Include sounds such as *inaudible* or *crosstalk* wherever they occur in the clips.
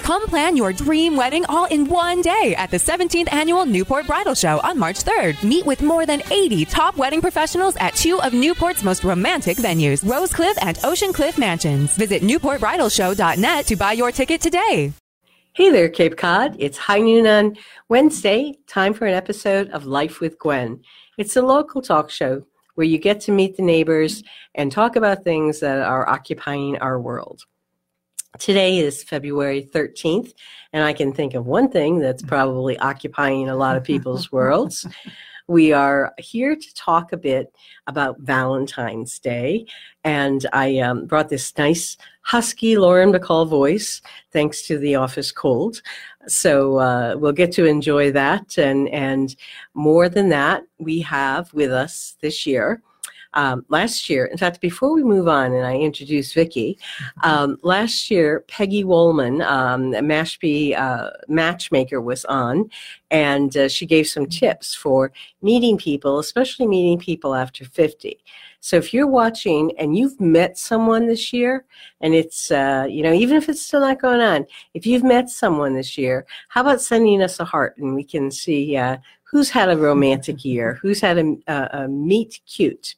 Come plan your dream wedding all in one day at the 17th Annual Newport Bridal Show on March 3rd. Meet with more than 80 top wedding professionals at two of Newport's most romantic venues, Rose Cliff and Ocean Cliff Mansions. Visit NewportBridalShow.net to buy your ticket today. Hey there, Cape Cod. It's high noon on Wednesday. Time for an episode of Life with Gwen. It's a local talk show where you get to meet the neighbors and talk about things that are occupying our world. Today is February 13th, and I can think of one thing that's probably occupying a lot of people's *laughs* worlds. We are here to talk a bit about Valentine's Day, and I um, brought this nice husky Lauren Bacall voice, thanks to the office cold. So uh, we'll get to enjoy that, and and more than that, we have with us this year um, last year, in fact, before we move on and I introduce Vicki, um, last year Peggy Woolman, um, a Mashpee uh, matchmaker, was on, and uh, she gave some tips for meeting people, especially meeting people after 50. So if you're watching and you've met someone this year, and it's, uh, you know, even if it's still not going on, if you've met someone this year, how about sending us a heart and we can see uh, who's had a romantic year, who's had a, a, a meet cute.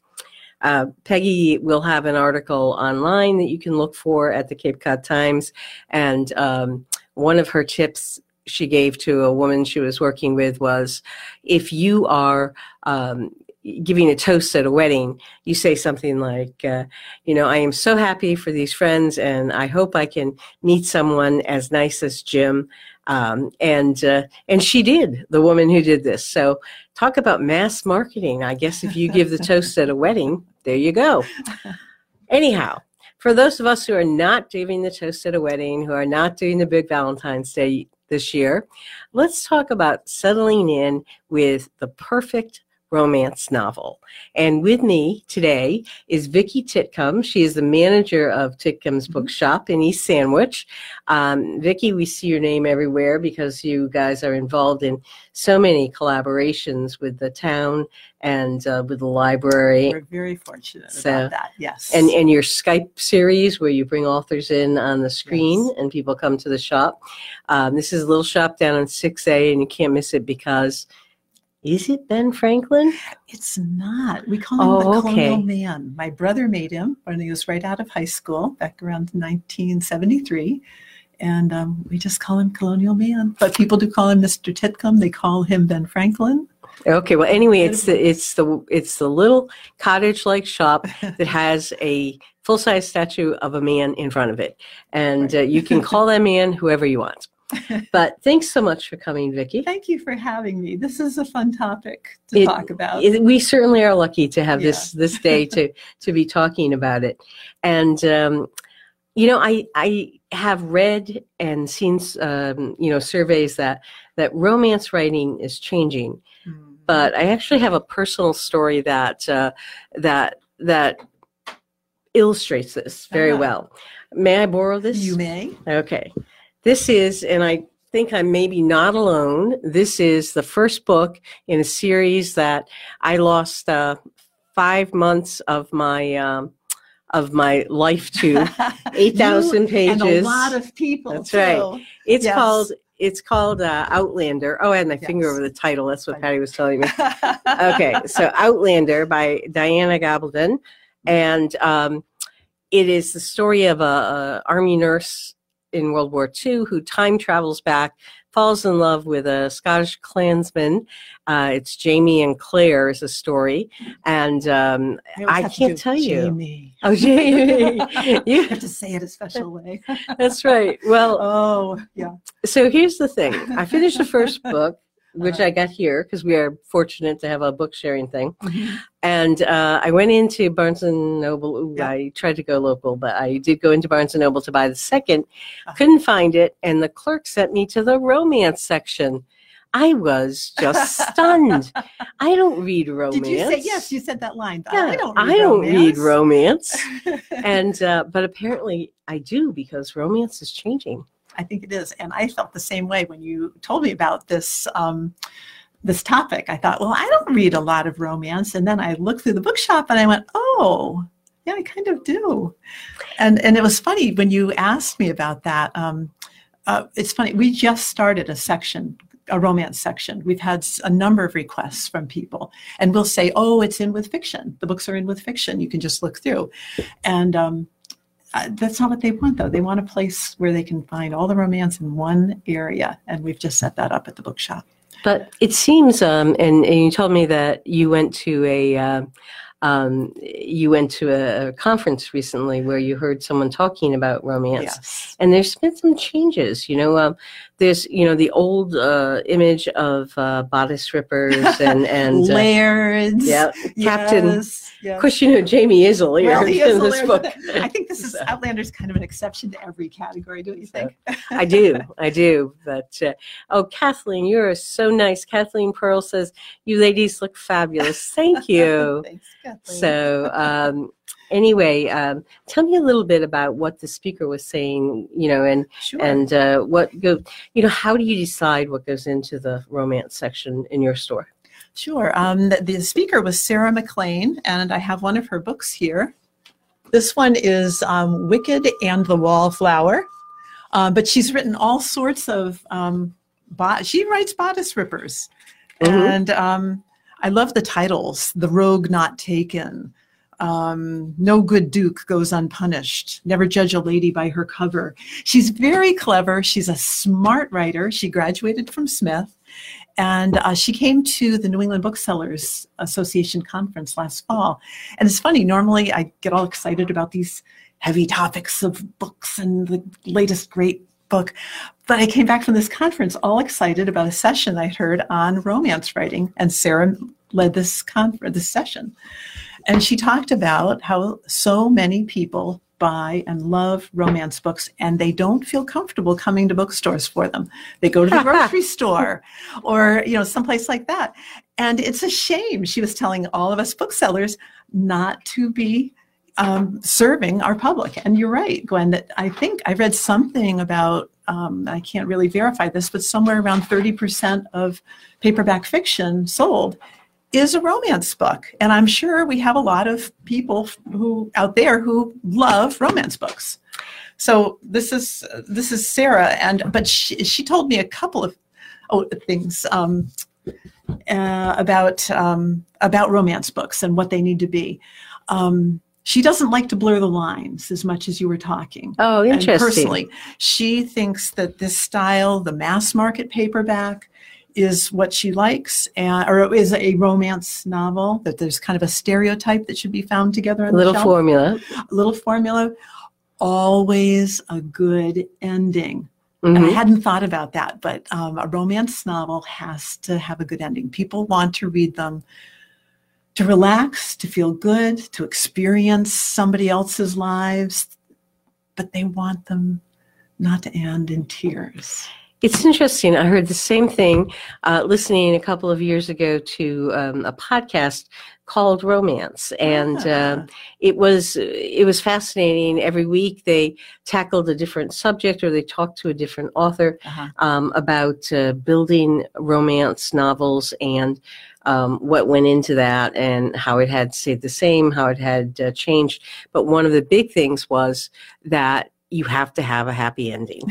Uh, Peggy will have an article online that you can look for at the Cape Cod Times. And um, one of her tips she gave to a woman she was working with was if you are um, giving a toast at a wedding, you say something like, uh, you know, I am so happy for these friends and I hope I can meet someone as nice as Jim. Um, and uh, and she did the woman who did this so talk about mass marketing i guess if you give the toast at a wedding *laughs* there you go. Anyhow, for those of us who are not doing the toast at a wedding, who are not doing the big Valentine's Day this year, let's talk about settling in with the perfect romance novel. And with me today is Vicki Titcomb. She is the manager of Titcomb's mm-hmm. Bookshop in East Sandwich. Um, Vicki, we see your name everywhere because you guys are involved in so many collaborations with the town and uh, with the library. We're very fortunate so, about that. Yes. And and your Skype series where you bring authors in on the screen yes. and people come to the shop. Um, this is a little shop down on 6A, and you can't miss it because is it Ben Franklin? It's not. We call him oh, the Colonial okay. Man. My brother made him when he was right out of high school, back around 1973. And um, we just call him Colonial Man. But people do call him Mr. Titcomb. They call him Ben Franklin. Okay. Well, anyway, it's the it's the it's the little cottage-like shop *laughs* that has a full-size statue of a man in front of it, and uh, you can call that man whoever you want but thanks so much for coming, Vicki. Thank you for having me. This is a fun topic to it, talk about. It, we certainly are lucky to have yeah. this this day to *laughs* to be talking about it. And um, you know, I I have read and seen um, you know surveys that that romance writing is changing. Mm-hmm. But I actually have a personal story that uh, that that illustrates this very uh-huh. well. May I borrow this? You may. Okay. This is, and I think I'm maybe not alone. This is the first book in a series that I lost uh, five months of my um, of my life to. *laughs* Eight thousand pages. And a lot of people. That's too. right. It's yes. called it's called uh, Outlander. Oh, I had my yes. finger over the title. That's what Patty was telling me. *laughs* okay, so Outlander by Diana Gabaldon, and um, it is the story of a, a army nurse in World War II who time travels back, falls in love with a Scottish clansman. Uh, it's Jamie and Claire is a story, and um, I, can't tell Jamie. you. Oh, Jamie! *laughs* you have to say it a special way. That's right. Well, *laughs* oh yeah. So here's the thing. I finished the first *laughs* book. Which uh, I got here because we are fortunate to have a book sharing thing. Mm-hmm. And uh, I went into Barnes and Noble. Ooh, yeah. I tried to go local, but I did go into Barnes and Noble to buy the 2nd uh-huh. Couldn't find it, and the clerk sent me to the romance section. I was just *laughs* stunned. I don't read romance. Did you say yes? You said that line. Yeah, I don't. Read I don't romance. read romance. *laughs* and uh, but apparently I do because romance is changing. I think it is, and I felt the same way when you told me about this. Um, this topic, I thought, well, I don't read a lot of romance, and then I looked through the bookshop and I went, oh, yeah, I kind of do. And and it was funny when you asked me about that. Um, uh, it's funny. We just started a section a romance section. We've had a number of requests from people, and we'll say, "Oh, it's in with fiction. The books are in with fiction. You can just look through." And um, uh, that's not what they want, though. They want a place where they can find all the romance in one area, and we've just set that up at the bookshop. But it seems, um, and, and, you told me that you went to a. Uh, um, you went to a, conference recently where you heard someone talking about romance, yes. and there's been some changes. You know, um, there's you know the old uh, image of uh, bodice rippers and *laughs* and uh, Lairds. yeah, Captain. Yes, yes. Of course, you know Jamie is a Laird well, in this book. I think this is *laughs* Outlander's kind of an exception to every category, don't you think? I do, *laughs* I do. But uh, oh, Kathleen, you're so nice. Kathleen Pearl says you ladies look fabulous. Thank you. Thanks, Kathleen. So. Um, anyway, um, tell me a little bit about what the speaker was saying, you know, and sure. and uh, what go, you know, how do you decide what goes into the romance section in your store? Sure. Um, the, the, speaker was Sarah MacLean, and I have one of her books here. This one is um, Wicked and the Wallflower, uh, but she's written all sorts of. Um, bo- she writes bodice rippers, mm-hmm. and um, I love the titles: "The Rogue Not Taken," um, no good duke goes unpunished. Never judge a lady by her cover. She's very clever. She's a smart writer. She graduated from Smith. And uh, she came to the New England Booksellers Association conference last fall. And it's funny, normally I get all excited about these heavy topics of books and the latest great book. But I came back from this conference all excited about a session I heard on romance writing, and Sarah led this conference, this session. And she talked about how so many people buy and love romance books and they don't feel comfortable coming to bookstores for them. They go to the *laughs* grocery store or, you know, someplace like that. And it's a shame, she was telling all of us booksellers not to be um, serving our public. And you're right, Gwen, that I think I read something about, um, I can't really verify this, but somewhere around 30% of paperback fiction sold is a romance book. And I'm sure we have a lot of people who out there who love romance books. So this is this is Sarah, and but she, she told me a couple of oh, things um, uh, about um, about romance books and what they need to be. Um, she doesn't like to blur the lines as much as you were talking. Oh, interesting. And personally, she thinks that this style, the mass market paperback, is what she likes, and, or is a romance novel that there's kind of a stereotype that should be found together. A little formula. A little formula. Always a good ending. Mm-hmm. And I mm-hmm. hadn't thought about that, but um, a romance novel has to have a good ending. People want to read them to relax, to feel good, to experience somebody else's lives, but they want them not to end in tears. It's interesting. I heard the same thing uh, listening a couple of years ago to um, a podcast called Romance, and uh, it was it was fascinating. Every week they tackled a different subject, or they talked to a different author uh-huh. um, about uh, building romance novels and. Um, what went into that and how it had stayed the same, how it had uh, changed. But one of the big things was that you have to have a happy ending.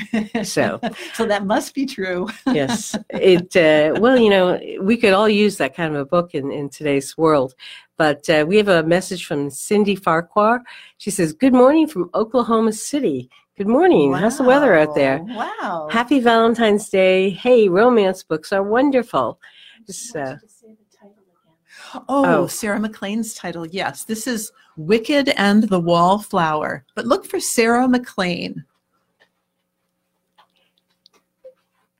So, *laughs* so that must be true. *laughs* yes, it. Uh, well, you know, we could all use that kind of a book in in today's world. But uh, we have a message from Cindy Farquhar. She says, "Good morning from Oklahoma City." Good morning. Wow. How's the weather out there? Wow. Happy Valentine's Day. Hey, romance books are wonderful. Uh, Oh, oh, Sarah MacLean's title. Yes, this is Wicked and the Wallflower. But look for Sarah MacLean.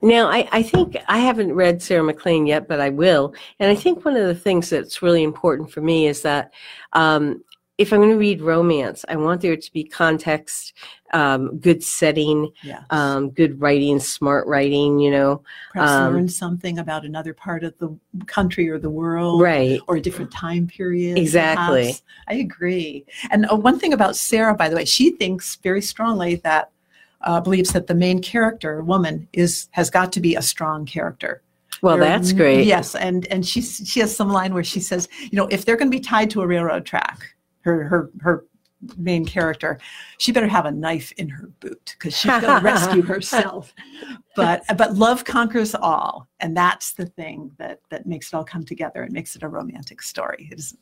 Now, I, I think I haven't read Sarah MacLean yet, but I will. And I think one of the things that's really important for me is that um, if I'm going to read romance, I want there to be context, um, good setting, Yes. um, good writing, smart writing, you know. Perhaps um, learn something about another part of the country or the world. Right. Or a different time period. Exactly. perhaps. I agree. And uh, one thing about Sarah, by the way, she thinks very strongly that uh, believes that the main character, woman, is has got to be a strong character. Well, that's great. Yes, and and she she has some line where she says, you know, if they're going to be tied to a railroad track, her her her main character, she better have a knife in her boot because she's going *laughs* to rescue herself. But but love conquers all, and that's the thing that that makes it all come together and makes it a romantic story. It is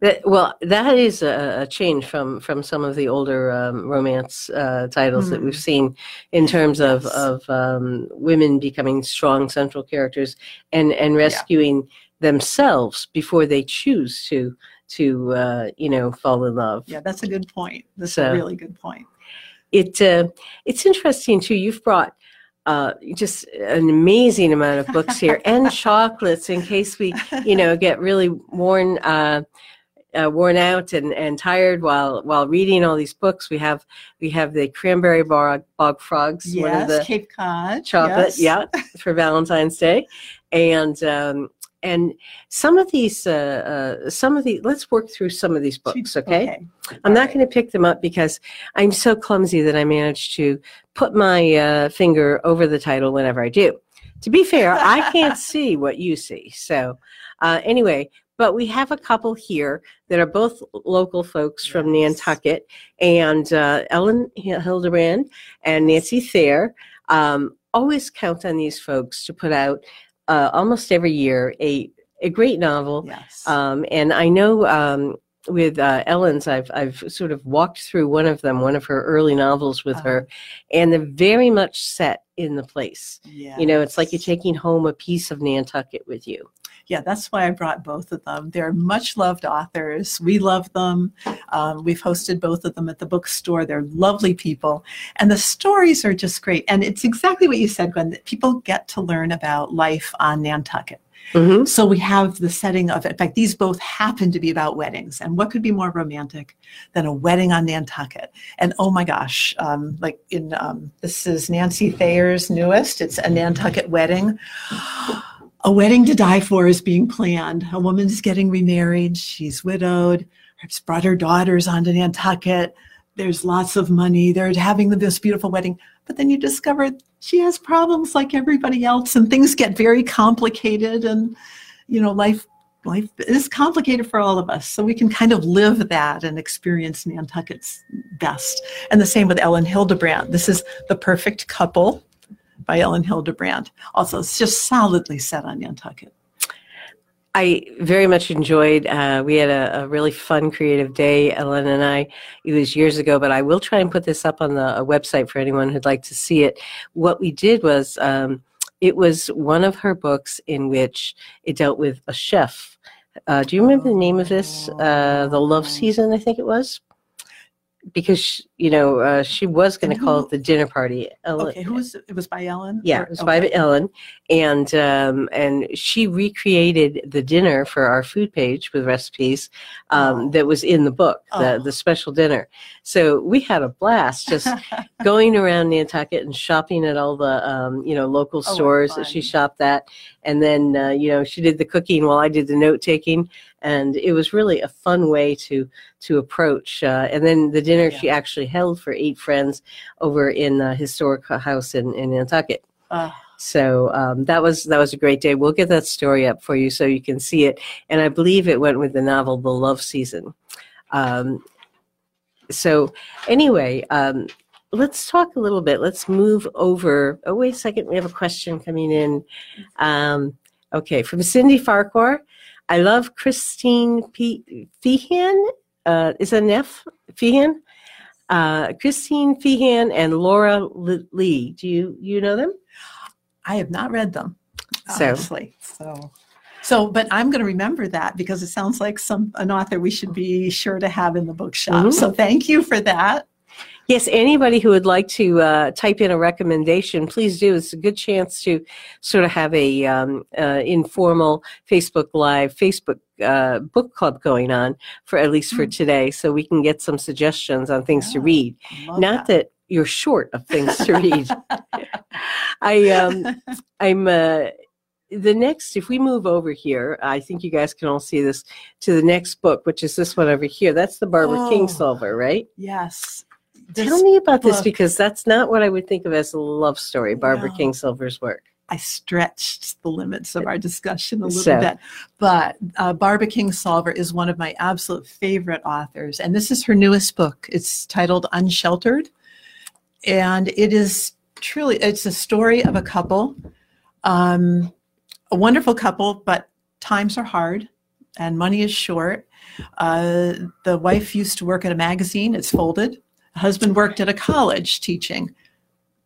That, well, that is a, a change from from some of the older um, romance uh, titles that we've seen in terms of Yes. of um, women becoming strong central characters and and rescuing themselves before they choose to to uh, you know fall in love. yeah, that's a good point. That's So- a really good point. It uh, it's interesting too. You've brought. Uh, just an amazing amount of books here *laughs* and chocolates in case we you know get really worn uh, uh, worn out and, and tired while while reading all these books. We have we have the cranberry bog, bog frogs, Yes, Cape Cod chocolate, yes. yeah, for Valentine's Day, and um, and some of these uh, uh, some of the let's work through some of these books, okay? I'm not going to pick them up because I'm so clumsy that I managed to put my uh, finger over the title whenever I do. To be fair, I can't *laughs* see what you see. So, uh, anyway, but we have a couple here that are both local folks from Nantucket, and uh, Elin Hilderbrand and Nancy Thayer. Um, always count on these folks to put out uh, almost every year a a great novel Yes. um, and I know um, with uh, Elin's, I've I've sort of walked through one of them, one of her early novels with her, and they're very much set in the place. You know, it's like you're taking home a piece of Nantucket with you. Yeah, that's why I brought both of them. They're much loved authors. We love them. Um, we've hosted both of them at the bookstore. They're lovely people. And the stories are just great. And it's exactly what you said, Gwen, that people get to learn about life on Nantucket. Mm-hmm. So we have the setting of, in fact, these both happen to be about weddings. And what could be more romantic than a wedding on Nantucket? And oh my gosh, um, like in, um, this is Nancy Thayer's newest, it's a Nantucket wedding. A wedding to die for is being planned. A woman's getting remarried. She's widowed. She's brought her daughters onto Nantucket. There's lots of money. They're having this beautiful wedding. But then you discover she has problems like everybody else, and things get very complicated. And, you know, life life is complicated for all of us. So we can kind of live that and experience Nantucket's best. And the same with Elin Hilderbrand. This is The Perfect Couple by Elin Hilderbrand. Also, it's just solidly set on Nantucket. I very much enjoyed. Uh, we had a, a really fun, creative day, Elin and I. It was years ago, but I will try and put this up on the website for anyone who'd like to see it. What we did was, um, it was one of her books in which it dealt with a chef. Uh, do you remember the name of this? Uh, the Love Season, I think it was. Because she- you know uh, she was going to call it the dinner party. Elin, Okay, who was it? Was by Elin? yeah, Or- it was by. Elin, and um, and she recreated the dinner for our food page with recipes um, Oh. that was in the book, the Oh. the special dinner. So we had a blast just *laughs* going around Nantucket and shopping at all the um, you know local Oh, stores that she shopped at, and then uh, you know she did the cooking while I did the note taking, and it was really a fun way to to approach. Uh, and then the dinner Yeah. she actually held for eight friends over in the historic house in, in Nantucket. Ah, So um, that was that was a great day. We'll get that story up for you so you can see it. And I believe it went with the novel The Love Season. Um, so anyway, um, let's talk a little bit. Let's move over. Oh wait a second, we have a question coming in. Um, okay, from Cindy Farquhar. I love Christine P- Feehan. Uh, is that an F? Feehan? Uh, Christine Feehan and Laura Lee. Do you you know them? I have not read them, So- honestly. So, so, but I'm going to remember that because it sounds like some an author we should be sure to have in the bookshop. Mhm. So, thank you for that. Yes, anybody who would like to uh, type in a recommendation, please do. It's a good chance to sort of have a um, uh, informal Facebook Live, Facebook uh, book club going on for at least for mm. today, so we can get some suggestions on things to read. Not that. that. you're short of things to read. *laughs* I um, I'm uh, the next. If we move over here, I think you guys can all see this to the next book, which is this one over here. That's the Barbara oh, Kingsolver, right? Yes. Tell me about book, this because that's not what I would think of as a love story, Barbara no. Kingsolver's work. I stretched the limits of our discussion a little so. bit. But uh, Barbara Kingsolver is one of my absolute favorite authors. And this is her newest book. It's titled Unsheltered. And it is truly, it's a story of a couple, um, a wonderful couple, but times are hard and money is short. Uh, the wife used to work at a magazine, it's folded husband worked at a college teaching.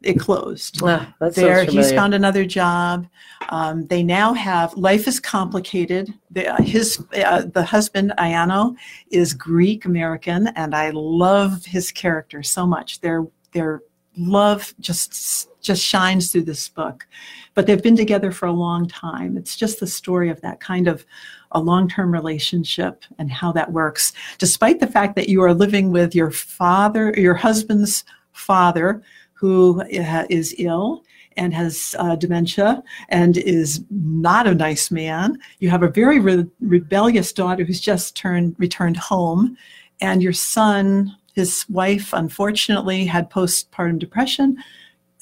It closed. Ah, there, he's found another job. Um, they now have life is complicated. The, uh, his uh, the husband Iano is Greek American, and I love his character so much. Their their love just just shines through this book. But they've been together for a long time. It's just the story of that kind of a long term relationship and how that works, despite the fact that you are living with your father, your husband's father, who is ill and has uh, dementia and is not a nice man. You have a very re- rebellious daughter who's just turned returned home, and your son, his wife, unfortunately had postpartum depression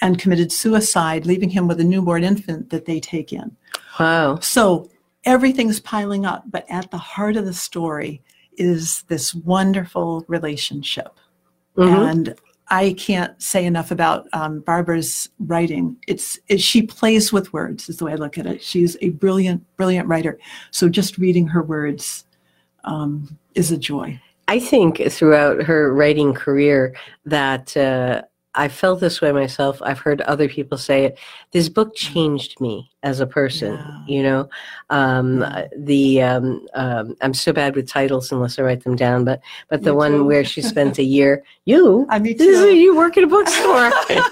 and committed suicide, leaving him with a newborn infant that they take in. Wow. So everything's piling up, but at the heart of the story is this wonderful relationship. Mm-hmm. And I can't say enough about um, Barbara's writing. It's it, she plays with words, is the way I look at it. She's a brilliant, brilliant writer. So just reading her words um, is a joy. I think throughout her writing career that uh, I felt this way myself. I've heard other people say it. This book changed me as a person. Yeah. You know, um, yeah. the um, um, I'm so bad with titles unless I write them down. But but the one where she spent a year. You, *laughs* I mean, this is, you work at a bookstore. *laughs*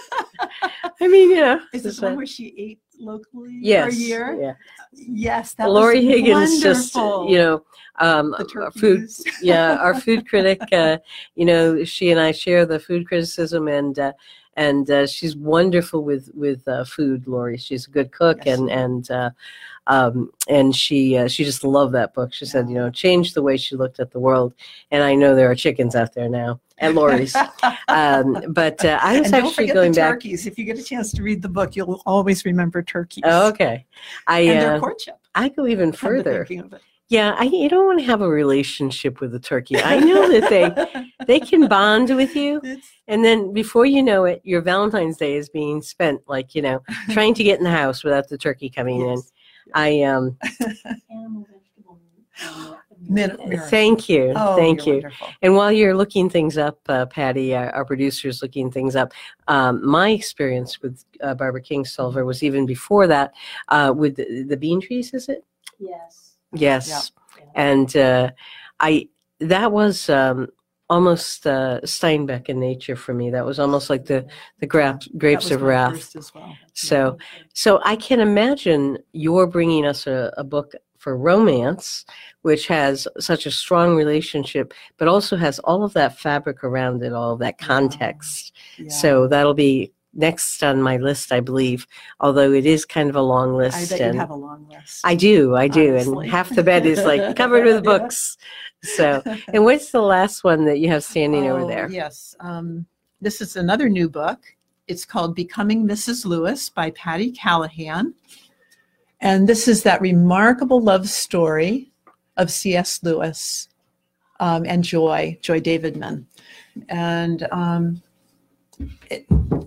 *laughs* I mean, you know, is this one where she ate locally yes, for a year? Yeah. Yes, that Lori Higgins wonderful. just you know um, our food *laughs* yeah our food critic uh, you know she and I share the food criticism and uh, and uh, she's wonderful with with uh, food Lori. She's a good cook yes. and and uh, um, and she uh, she just loved that book. She said you know changed the way she looked at the world. And I know there are chickens out there now at Lori's. *laughs* um, but uh, I was and actually going back. Turkeys. If you get a chance to read the book, you'll always remember turkeys. Oh, okay. I, and their uh, courtship. I go even further. Yeah, I, you don't want to have a relationship with a turkey. I know that they *laughs* they can bond with you, and then before you know it, your Valentine's Day is being spent like you know trying to get in the house without the turkey coming *laughs* yes. in. I um. *gasps* Thank you. Oh, Thank you. Wonderful. And while you're looking things up, uh, Patty, our, our producer is looking things up. Um, my experience with uh, Barbara Kingsolver was even before that uh, with the, the, bean trees. Is it? Yes. Yes. Yeah. And uh, I that was um, almost uh, Steinbeck in nature for me. That was almost like the the gra- grapes of wrath. Well. So, so I can imagine you're bringing us a, a book for romance, which has such a strong relationship, but also has all of that fabric around it, all of that context. Yeah. So that'll be next on my list, I believe. Although it is kind of a long list. I bet and you have a long list. I do, I do, honestly. and half the bed is like covered with *laughs* books. So, and what's the last one that you have standing oh, over there? Yes, um, this is another new book. It's called Becoming Mrs. Lewis by Patti Callahan. And this is that remarkable love story of C.S. Lewis um, and Joy, Joy Davidman. And um, it,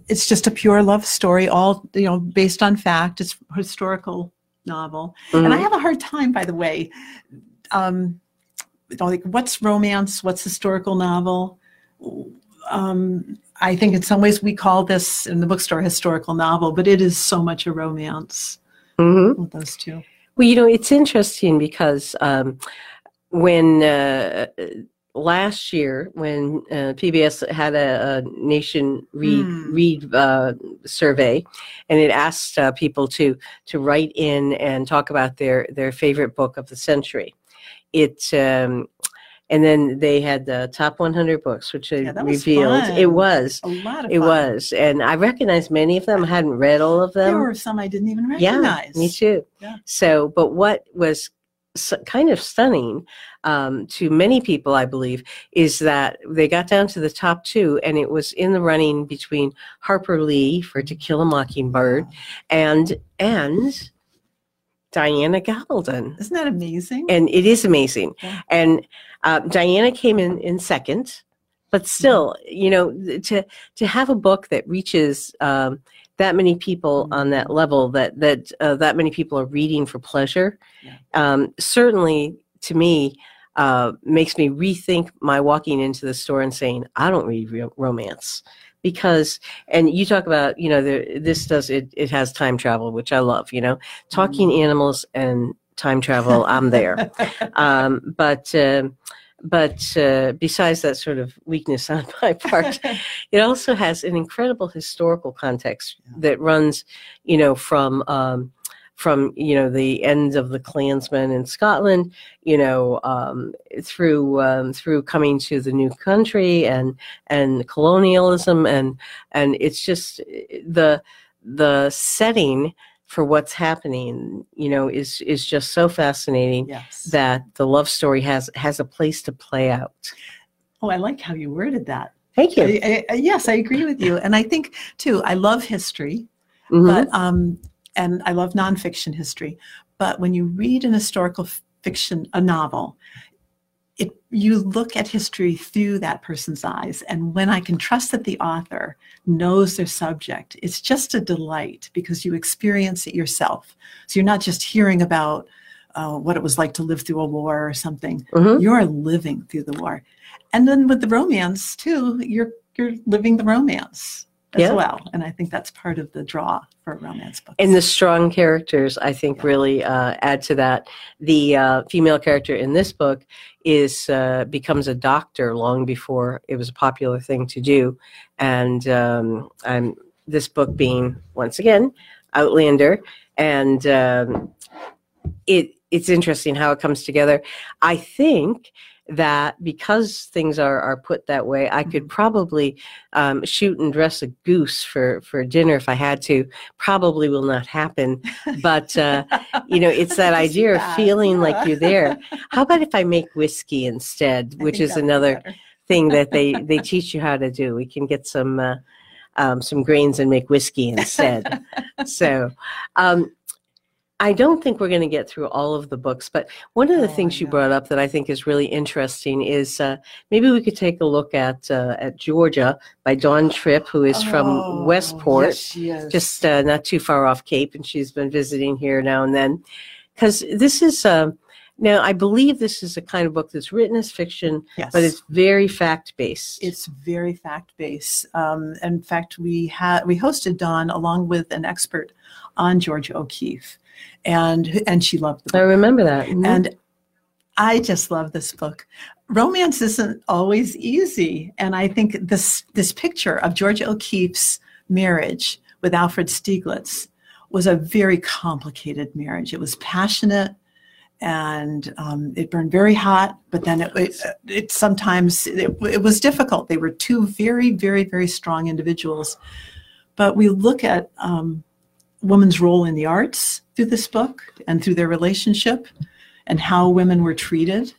it's just a pure love story, all you know, based on fact. It's a historical novel, mm-hmm. and I have a hard time, by the way. Um, like, what's romance? What's historical novel? Um, I think in some ways we call this in the bookstore historical novel, but it is so much a romance mm-hmm. with those two. Well, you know, it's interesting because um, when uh, last year when uh, PBS had a, a nation read mm. read uh, survey, and it asked uh, people to to write in and talk about their their favorite book of the century. It um, and then they had the top 100 books, which they yeah, revealed. It was a lot of it fun. was, and I recognized many of them. I hadn't read all of them. There were some I didn't even recognize. Yeah, me too. Yeah. So, but what was kind of stunning um, to many people, I believe, is that they got down to the top two, and it was in the running between Harper Lee for To Kill a Mockingbird and and Diana Gabaldon. Isn't that amazing? And it is amazing. Yeah. And uh, Diana came in in second, but still, mm-hmm. you know, to to have a book that reaches um, that many people mm-hmm. on that level, that that uh, that many people are reading for pleasure, yeah. um, certainly to me uh, makes me rethink my walking into the store and saying, I don't read romance because and you talk about you know the, this does it it has time travel which i love you know. Talking mm. animals and time travel i'm there. *laughs* Um, but uh, but uh, besides that sort of weakness on my part *laughs* it also has an incredible historical context that runs you know from um, from you know the end of the Clansmen in Scotland, you know, um, through um, through coming to the new country and and colonialism and and it's just the the setting for what's happening, you know, is is just so fascinating yes. that the love story has has a place to play out. Oh, I like how you worded that. Thank you. I, I, yes, I agree with you, and I think too. I love history, mm-hmm. but um, and I love nonfiction history. But when you read an historical fiction, a novel, it, you look at history through that person's eyes. And when I can trust that the author knows their subject, it's just a delight because you experience it yourself. So you're not just hearing about uh, what it was like to live through a war or something. Mm-hmm. You're living through the war. And then with the romance too, you're you're living the romance as yeah. well. And I think that's part of the draw for romance books. And the strong characters, I think, yeah. really uh, add to that. The uh, female character in this book is uh, becomes a doctor long before it was a popular thing to do, and um, I'm this book being once again Outlander, and um, it it's interesting how it comes together. I think that because things are, are put that way, I could mm-hmm. probably um, shoot and dress a goose for, for dinner if I had to. Probably will not happen. But, uh, you know, it's that *laughs* idea of feeling like you're there. How about if I make whiskey instead, which is another thing that they, *laughs* they teach you how to do? We can get some. Uh, um, some grains and make whiskey instead. so, um, I don't think we're going to get through all of the books, but one of the oh, things you brought up that I think is really interesting is uh, maybe we could take a look at uh, at Georgia by Dawn Tripp, who is oh, from Westport, yes, yes. just uh, not too far off Cape, and she's been visiting here now and then. Because this is uh, now, I believe this is a kind of book that's written as fiction, yes. but it's very fact based. It's very fact based. Um, in fact, we had we hosted Dawn along with an expert on Georgia O'Keeffe and and she loved the book. I remember that. Mm-hmm. And I just love this book. Romance isn't always easy, and I think this this picture of Georgia O'Keeffe's marriage with Alfred Stieglitz was a very complicated marriage. It was passionate and um, it burned very hot, but then it, it, it sometimes it, it was difficult. They were two very, very, very strong individuals. But we look at um, woman's role in the arts through this book and through their relationship and how women were treated.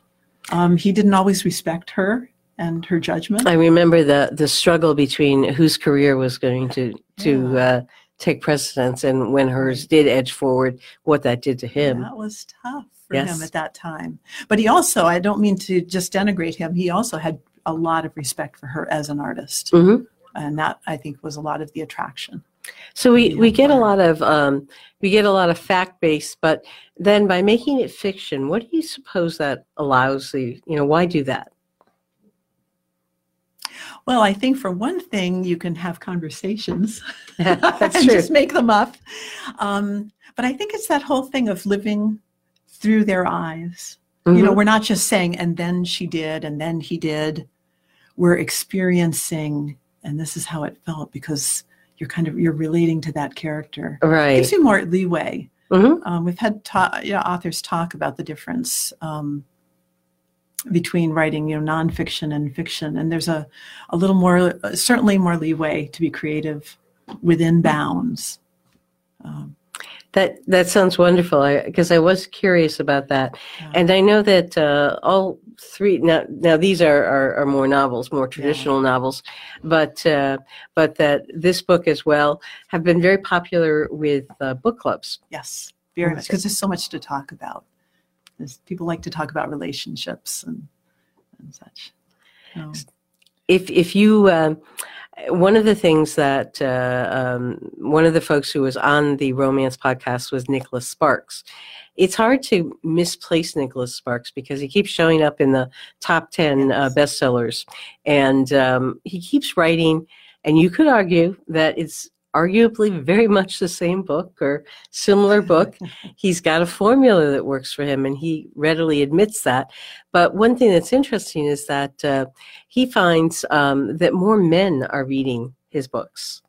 Um, he didn't always respect her and her judgment. I remember the the struggle between whose career was going to to yeah. uh, take precedence, and when hers did edge forward, what that did to him. That was tough for yes. him at that time. But he also, I don't mean to just denigrate him. He also had a lot of respect for her as an artist, mm-hmm. and that I think was a lot of the attraction. So we, we get a lot of um, we get a lot of fact based, but then by making it fiction, what do you suppose that allows the you know why do that? Well, I think for one thing, you can have conversations *laughs* *laughs* and true. just make them up. Um, but I think it's that whole thing of living through their eyes. Mm-hmm. You know, mm-hmm. we're not just saying, and then she did, and then he did. We're experiencing, and this is how it felt because you're kind of you're relating to that character. Right. It gives you more leeway. Mm-hmm. Um, we've had ta- you know, authors talk about the difference um, between writing, you know, nonfiction and fiction, and there's a, a little more, uh, certainly more leeway to be creative within bounds. Um, that that sounds wonderful. Because I, I, was curious about that, yeah. and I know that uh, all three now now these are, are, are more novels, more traditional yeah. novels, but uh, but that this book as well have been very popular with uh, book clubs. Yes, very much because there's so much to talk about. There's, people like to talk about relationships and and such. If if you um, one of the things that uh, um, one of the folks who was on the romance podcast was Nicholas Sparks. It's hard to misplace Nicholas Sparks because he keeps showing up in the top 10 uh, bestsellers and um, he keeps writing. And you could argue that it's arguably very much the same book or similar book. *laughs* He's got a formula that works for him, and he readily admits that. But one thing that's interesting is that uh, he finds um, that more men are reading his books.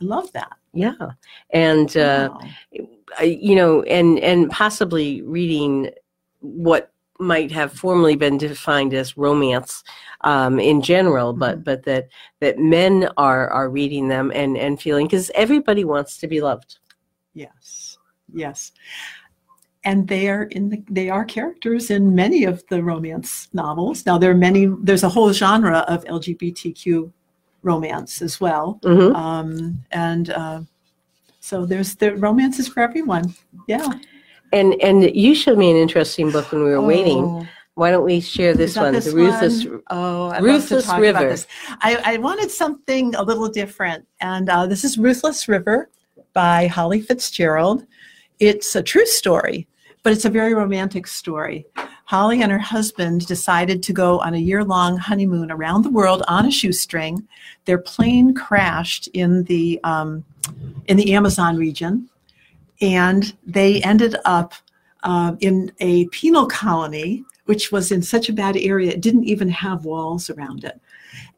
I love that. Yeah, and uh, wow. you know, and and possibly reading what might have formerly been defined as romance um, in general, but mm-hmm. but that that men are are reading them and and feeling because everybody wants to be loved. Yes, yes, and they are in the they are characters in many of the romance novels. Now there are many. There's a whole genre of LGBTQ romance as well, mm-hmm. um, and. Uh, so there's the romance is for everyone. Yeah. And and you showed me an interesting book when we were oh. waiting. Why don't we share this one, this the Ruthless one? Oh, I'd Ruthless River. I, I, wanted something a little different, and uh, this is Ruthless River by Holly Fitzgerald. It's a true story, but it's a very romantic story. Holly and her husband decided to go on a year long honeymoon around the world on a shoestring. Their plane crashed in the um, in the Amazon region and they ended up uh, in a penal colony, which was in such a bad area, it didn't even have walls around it.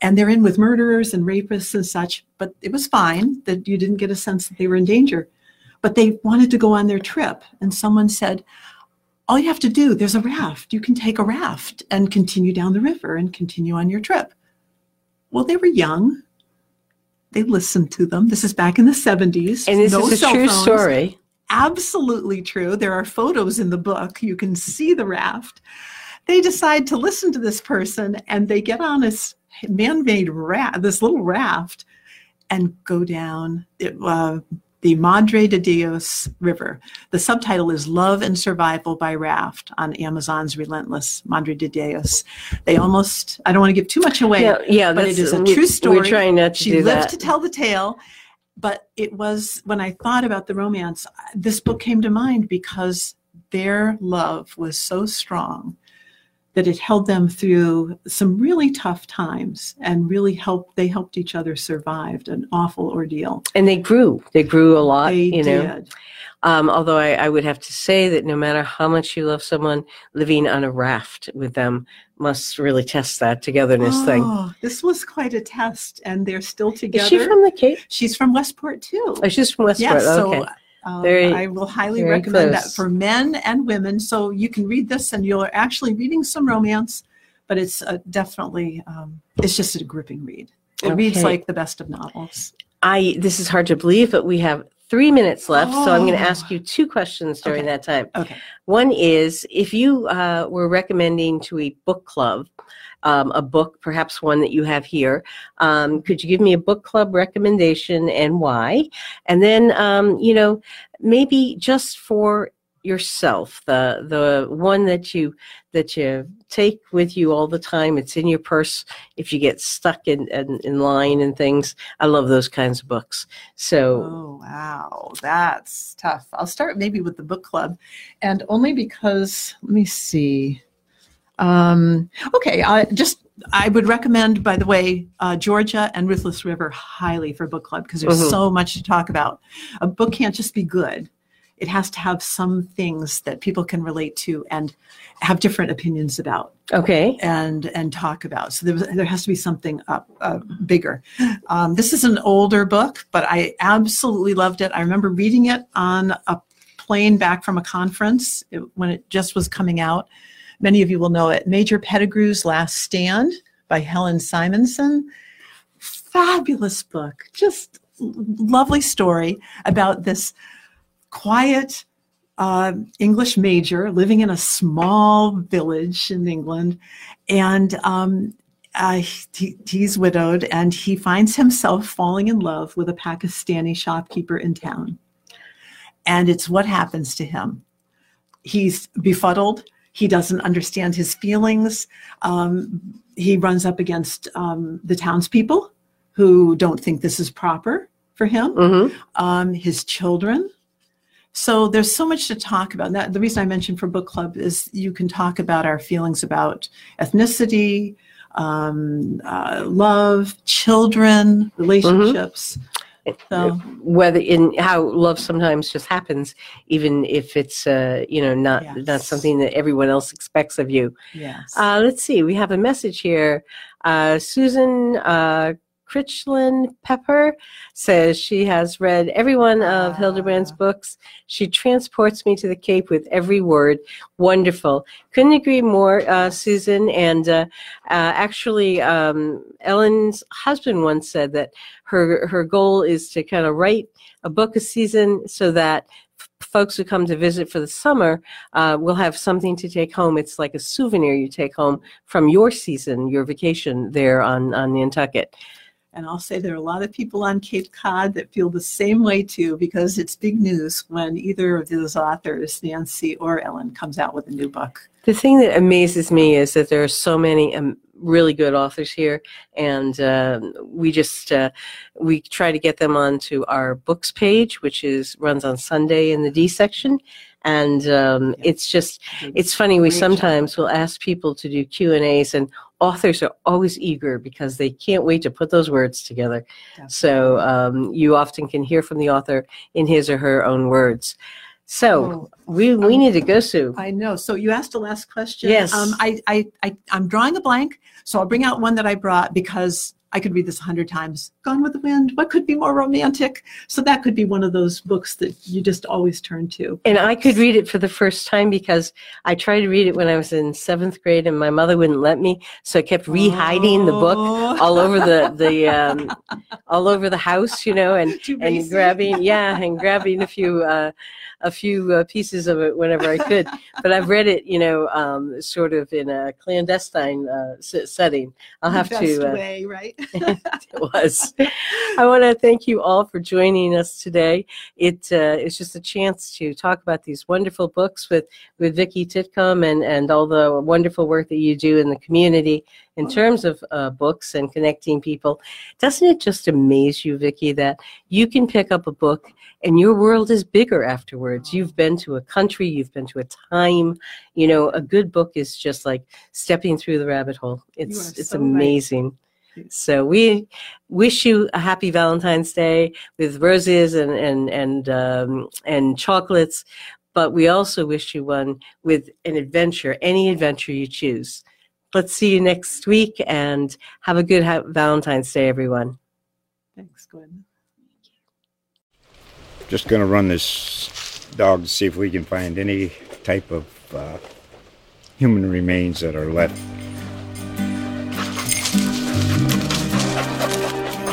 And they're in with murderers and rapists and such, but it was fine that you didn't get a sense that they were in danger. But they wanted to go on their trip, and someone said, All you have to do, there's a raft. You can take a raft and continue down the river and continue on your trip. Well, they were young. They listened to them. This is back in the 70s. And this no is a true phones. story absolutely true. There are photos in the book. You can see the raft. They decide to listen to this person and they get on this man made raft, this little raft, and go down it, uh, the Madre de Dios River. The subtitle is Love and Survival by Raft on Amazon's Relentless Madre de Dios. They almost, I don't want to give too much away, yeah, yeah but it is a true story. We're trying not to she lived that. to tell the tale but it was when I thought about the romance, this book came to mind because their love was so strong that it held them through some really tough times and really helped they helped each other survive an awful ordeal. And they grew. They grew a lot they you did. know um, although I, I, would have to say that no matter how much you love someone, living on a raft with them must really test that togetherness oh, thing. This was quite a test, and they're still together. Is she from the Cape? She's from Westport too. Oh, she's from Westport. Yes, okay. so um, very, I will highly recommend close. that for men and women. So you can read this, and you're actually reading some romance, but it's uh, definitely um, it's just a gripping read. It okay. reads like the best of novels. I this is hard to believe, but we have three minutes left, oh. so I'm going to ask you two questions during okay. that time. Okay. One is if you uh, were recommending to a book club um, a book, perhaps one that you have here, um, could you give me a book club recommendation and why? And then, um, you know, maybe just for yourself the the one that you that you take with you all the time. It's in your purse if you get stuck in in, in line and things. I love those kinds of books. So oh wow. That's tough. I'll start maybe with the book club. And only because let me see. Um okay i just I would recommend, by the way, uh, Georgia and Ruthless River highly for book club because there's mm-hmm. so much to talk about. A book can't just be good it has to have some things that people can relate to and have different opinions about. Okay. And and talk about. So there, there has to be something up uh, bigger. Um, this is an older book, but I absolutely loved it. I remember reading it on a plane back from a conference it, when it just was coming out. Many of you will know it. Major Pettigrew's Last Stand by Helen Simonson. Fabulous book. Just lovely story about this quiet uh, English major living in a small village in England. And um, uh, he, he's widowed and he finds himself falling in love with a Pakistani shopkeeper in town. And it's what happens to him. He's befuddled. He doesn't understand his feelings. Um, he runs up against um, the townspeople who don't think this is proper for him, mm-hmm. um, his children. So there's so much to talk about. That, the reason I mentioned for book club is you can talk about our feelings about ethnicity, um, uh, love, children, relationships. Mm-hmm. So. Whether in how love sometimes just happens, even if it's uh, you know not yes. not something that everyone else expects of you. Yes. Uh, let's see. We have a message here. Uh, Susan uh, Critchlin Pepper says she has read every one of Hilderbrand's books. She transports me to the Cape with every word. Wonderful. Couldn't agree more, uh, Susan. And uh, uh, actually, um, Elin's husband once said that her her goal is to kind of write a book a season so that folks who come to visit for the summer uh, will have something to take home. It's like a souvenir you take home from your season, your vacation there on, on Nantucket. And I'll say there are a lot of people on Cape Cod that feel the same way too, because it's big news when either of those authors, Nancy or Elin, comes out with a new book. The thing that amazes me is that there are so many um, really good authors here, and uh, we just uh, we try to get them onto our books page, which is runs on Sunday in the D section, and um, it's just it's funny we sometimes will ask people to do q and a's and authors are always eager because they can't wait to put those words together. So um, you often can hear from the author in his or her own words so oh, we we um, need to go, Sue. I know. So you asked the last question. Yes. Um, I, I, I, I'm drawing a blank. So I'll bring out one that I brought because I could read this a hundred times. Gone with the Wind. What could be more romantic? So that could be one of those books that you just always turn to. And I could read it for the first time because I tried to read it when I was in seventh grade, and my mother wouldn't let me. So I kept rehiding oh. the book all over the the um, all over the house, you know, and and grabbing yeah, and grabbing a few. Uh, a few uh, pieces of it whenever I could. but I've read it, you know, um, sort of in a clandestine uh, setting. I'll have to. Uh, way, right? *laughs* it was. I want to thank you all for joining us today. It uh, it's just a chance to talk about these wonderful books with with Vicki Titcomb and and all the wonderful work that you do in the community in terms of uh, books and connecting people. Doesn't it just amaze you, Vicki, that you can pick up a book and your world is bigger afterwards. You've been to a country, you've been to a time. You know, a good book is just like stepping through the rabbit hole. It's it's so amazing. Right. So we wish you a happy Valentine's Day with roses and and and um, and chocolates, but we also wish you one with an adventure, any adventure you choose. Let's see you next week and have a good Valentine's Day, everyone. Thanks, Gwen just going to run this dog to see if we can find any type of uh, human remains that are left.